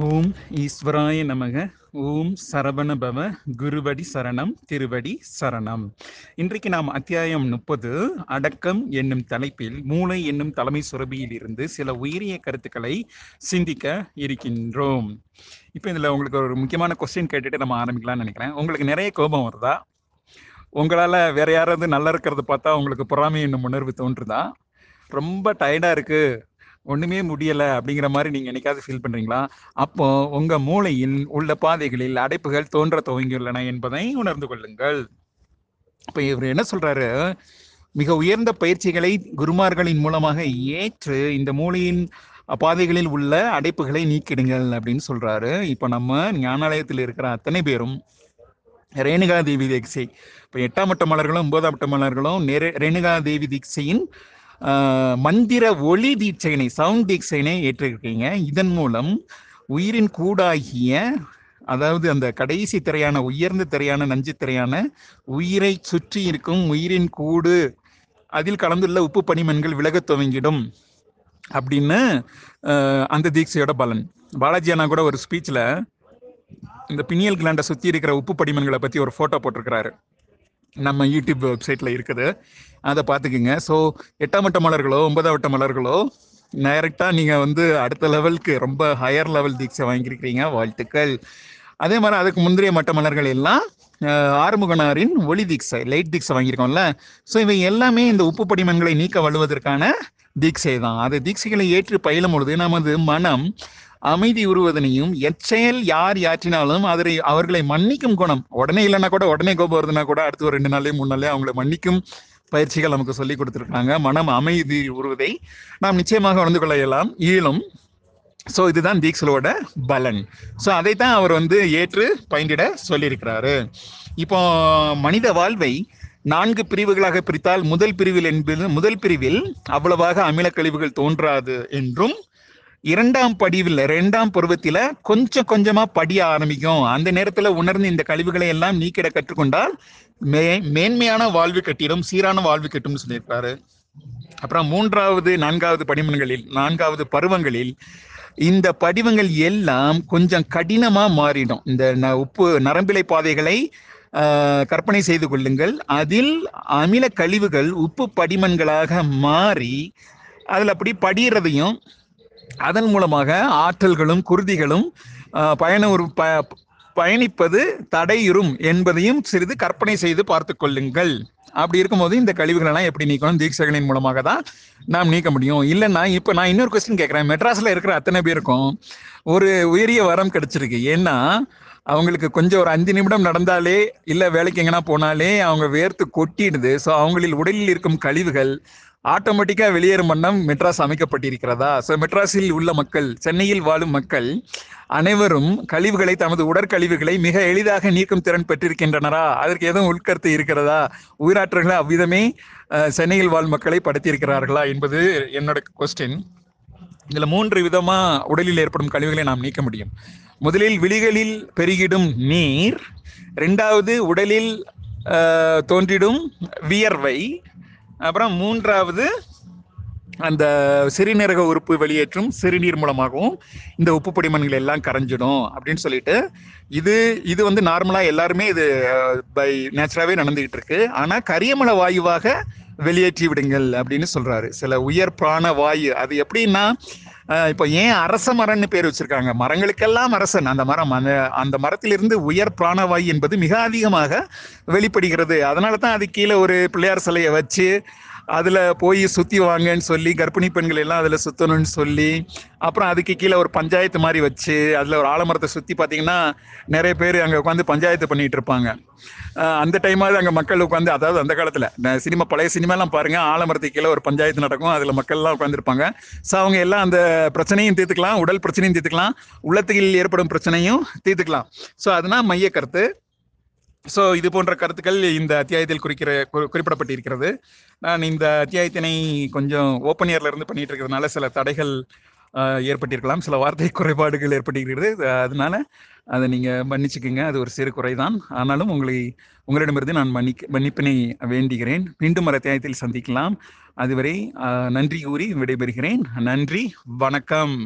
ஓம் ஈஸ்வராய நமக. ஓம் சரவணபவ. குருவடி சரணம் திருவடி சரணம். இன்றைக்கு நாம் அத்தியாயம் முப்பது அடக்கம் என்னும் தலைப்பில் மூளை என்னும் தலைமை சுரபியில் இருந்து சில உயரிய கருத்துக்களை சிந்திக்க இருக்கின்றோம். இப்போ இதில் உங்களுக்கு ஒரு முக்கியமான கொஸ்டின் கேட்டுட்டு நம்ம ஆரம்பிக்கலாம்னு நினைக்கிறேன். உங்களுக்கு நிறைய கோபம் வருதா? உங்களால் வேற யாராவது நல்லா இருக்கிறத பார்த்தா உங்களுக்கு பொறாமை என்னும் உணர்வு தோன்றுதா? ரொம்ப டயர்டாக இருக்குது ஒண்ணுமே முடியல அப்படிங்கிற மாதிரி நீங்க என்னைக்காவது ஃபீல் பண்றீங்களா? அப்போ உங்க மூளையின் உள்ள பாதைகளில் அடைப்புகள் தோன்ற துவங்கியுள்ளன என்பதை உணர்ந்து கொள்ளுங்கள். இப்ப இவர் என்ன சொல்றாரு? மிக உயர்ந்த பயிற்சிகளை குருமார்களின் மூலமாக ஏற்று இந்த மூளையின் பாதைகளில் உள்ள அடைப்புகளை நீக்கிடுங்கள் அப்படின்னு சொல்றாரு. இப்ப நம்ம ஞானாலயத்தில் இருக்கிற அத்தனை பேரும் ரேணுகா தேவி தீட்சை. இப்போ எட்டாம் வட்ட மலர்களும் ஒன்பதாம் வட்ட மலர்களும் ரேணுகா தேவி தீட்சையின் மந்திர ஒளி தீட்சையினை சவுண்ட் தீட்சையினை ஏற்றிருக்கீங்க. இதன் மூலம் உயிரின் கூடாகிய அதாவது அந்த கடைசி திரையான உயர்ந்த திரையான நஞ்சு திரையான உயிரை சுற்றி இருக்கும் உயிரின் கூடு அதில் கலந்துள்ள உப்பு பனிமன்கள் விலகத் துவங்கிடும் அப்படின்னு அந்த தீட்சையோட பலன். பாலாஜி அண்ணா கூட ஒரு ஸ்பீச்சில் இந்த பினியல் கிளாண்டை சுற்றி இருக்கிற உப்பு படிமன்களை பற்றி ஒரு ஃபோட்டோ போட்டிருக்கிறாரு. நம்ம யூடியூப் வெப்சைட்ல இருக்குது. அதை பார்த்துக்குங்க ஸோ எட்டாம் வட்ட மலர்களோ ஒன்பதாம் வட்ட மலர்களோ டைரக்டா நீங்கள் வந்து அடுத்த லெவலுக்கு ரொம்ப ஹையர் லெவல் தீட்சை வாங்கியிருக்கிறீங்க வாழ்த்துக்கள். அதே மாதிரி அதுக்கு முந்தைய மட்ட மலர்கள் எல்லாம் ஆறுமுகனாரின் ஒளி தீட்சை லைட் தீட்சை வாங்கியிருக்கோம்ல. ஸோ இவை எல்லாமே இந்த உப்பு படிமன்களை நீக்க வழுவதற்கான தீட்சை தான். அது தீட்சைகளை ஏற்று பயிலும் பொழுது நமது மனம் அமைதி உருவதனையும் எச்செயல் யார் யாற்றினாலும் அதை அவர்களை மன்னிக்கும் குணம். உடனே இல்லைன்னா கூட உடனே கோபம் வருதுன்னா கூட அடுத்து ஒரு ரெண்டு நாளே மூணு நாளே அவங்களை மன்னிக்கும் பயிற்சிகள் நமக்கு சொல்லி கொடுத்துருக்காங்க மனம் அமைதி உருவதை நாம் நிச்சயமாக உணர்ந்து கொள்ள இயலாம். இயலும். ஸோ இதுதான் தீக்ஷலோட பலன். ஸோ அதைத்தான் அவர் வந்து ஏற்று பயின்றிட சொல்லியிருக்கிறாரு. இப்போ மனித வாழ்வை நான்கு பிரிவுகளாக பிரித்தால் முதல் பிரிவில் என்பது முதல் பிரிவில் அவ்வளவாக அமில கழிவுகள் தோன்றாது என்றும் இரண்டாம் படிவில் இரண்டாம் பருவத்தில கொஞ்சம் கொஞ்சமா படிய ஆரம்பிக்கும். அந்த நேரத்துல உணர்ந்து இந்த கழிவுகளை எல்லாம் நீக்கிட கற்றுக்கொண்டால் மே மேன்மையான வாழ்வு கட்டிடும் சீரான வாழ்வு கட்டும்னு சொல்லியிருக்காரு. அப்புறம் மூன்றாவது நான்காவது படிமங்களில் நான்காவது பருவங்களில் இந்த படிவங்கள் எல்லாம் கொஞ்சம் கடினமா மாறிடும். இந்த ந- உப்பு நரம்பிலை பாதைகளை கற்பனை செய்து கொள்ளுங்கள். அதில் அமில கழிவுகள் உப்பு படிமன்களாக மாறி அதில் அப்படி படிகிறதையும் அதன் மூலமாக ஆற்றல்களும் குருதிகளும் பயண ஒரு ப பயணிப்பது தடையுறும் என்பதையும் சிறிது கற்பனை செய்து பார்த்து கொள்ளுங்கள். அப்படி இருக்கும்போது இந்த கழிவுகள் எல்லாம் எப்படி நீக்கணும்? தீட்சைகளின் மூலமாக தான் நாம் நீக்க முடியும். இல்லைன்னா இப்போ நான் இன்னொரு கொஸ்டின் கேட்குறேன். மெட்ராஸில் இருக்கிற அத்தனை பேருக்கும் ஒரு உயரிய வரம் கிடைச்சிருக்கு. ஏன்னா அவங்களுக்கு கொஞ்சம் ஒரு அஞ்சு நிமிடம் நடந்தாலே இல்லை வேலைக்கு எங்கன்னா போனாலே அவங்க வேர்த்து கொட்டிடுது. ஸோ அவங்களில் உடலில் இருக்கும் கழிவுகள் ஆட்டோமேட்டிக்கா வெளியேறும் வண்ணம் மெட்ராஸ் அமைக்கப்பட்டிருக்கிறதா? ஸோ மெட்ராஸில் உள்ள மக்கள் சென்னையில் வாழும் மக்கள் அனைவரும் கழிவுகளை தமது உடற்கழிவுகளை மிக எளிதாக நீக்கும் திறன் பெற்றிருக்கின்றனரா? அதற்கு எதுவும் உட்கருத்து இருக்கிறதா? உயிராற்றல்களை அவ்விதமே சென்னையில் வாழ் மக்களை படுத்தியிருக்கிறார்களா என்பது என்னோட கொஸ்டின் இதுல மூன்று விதமா உடலில் ஏற்படும் கழிவுகளை நாம் நீக்க முடியும். முதலில் விழிகளில் பெருகிடும் நீர் இரண்டாவது உடலில் தோன்றிடும் வியர்வை அப்புறம் மூன்றாவது அந்த சிறுநீரக உறுப்பு வெளியேற்றும் சிறுநீர் மூலமாகவும் இந்த உப்பு படிமன்கள் எல்லாம் கரைஞ்சிடும் அப்படின்னு சொல்லிட்டு இது இது வந்து நார்மலாக எல்லாருமே இது பை நேச்சுராகவே நடந்துகிட்டு இருக்கு. ஆனால் கரியமல வாயுவாக வெளியேற்றி விடுங்கள் அப்படின்னு சொல்றாரு. சில உயர் பிராண வாயு. அது எப்படின்னா இப்போ ஏன் அரச மரம்னு பேர் வச்சிருக்காங்க? மரங்களுக்கெல்லாம் அரசன். அந்த மரம் அந்த அந்த மரத்திலிருந்து உயர் பிராணவாயு என்பது மிக அதிகமாக வெளிப்படுகிறது. அதனால தான் அது கீழே ஒரு பிள்ளையார் சிலையை வச்சு அதில் போய் சுற்றி வாங்கன்னு சொல்லி கர்ப்பிணி பெண்கள் எல்லாம் அதில் சுற்றணும்னு சொல்லி அப்புறம் அதுக்கு கீழே ஒரு பஞ்சாயத்து மாதிரி வச்சு அதில் ஒரு ஆலமரத்தை சுற்றி பார்த்தீங்கன்னா நிறைய பேர் அங்கே உட்காந்து பஞ்சாயத்து பண்ணிகிட்டு இருப்பாங்க. அந்த டைமாவது அங்கே மக்கள் உட்காந்து அதாவது அந்த காலத்தில் இந்த சினிமா பழைய சினிமாலாம் பாருங்கள் ஆலமரத்துக்கு கீழே ஒரு பஞ்சாயத்து நடக்கும் அதில் மக்கள்லாம் உட்காந்துருப்பாங்க ஸோ அவங்க எல்லாம் அந்த பிரச்சனையும் தீர்த்துக்கலாம் உடல் பிரச்சனையும் தீர்த்துக்கலாம் உள்ளத்தில் ஏற்படும் பிரச்சனையும் தீர்த்துக்கலாம். ஸோ அதுனா மைய கருத்து ஸோ இது போன்ற கருத்துக்கள் இந்த அத்தியாயத்தில் குறிக்கிற குறிப்பிடப்பட்டிருக்கிறது. நான் இந்த அத்தியாயத்தினை கொஞ்சம் ஓப்பன் இயர்ல இருந்து பண்ணிட்டு இருக்கிறதுனால சில தடைகள் ஏற்பட்டிருக்கலாம். சில வார்த்தை குறைபாடுகள் ஏற்பட்டிருக்கிறது. அதனால அதை நீங்க மன்னிச்சுக்குங்க. அது ஒரு சிறு குறைதான். ஆனாலும் உங்களை உங்களிடமிருந்து நான் மன்னி மன்னிப்பினை வேண்டுகிறேன். மீண்டும் ஒரு அத்தியாயத்தில் சந்திக்கலாம். அதுவரை நன்றி கூறி விடைபெறுகிறேன். நன்றி. வணக்கம்.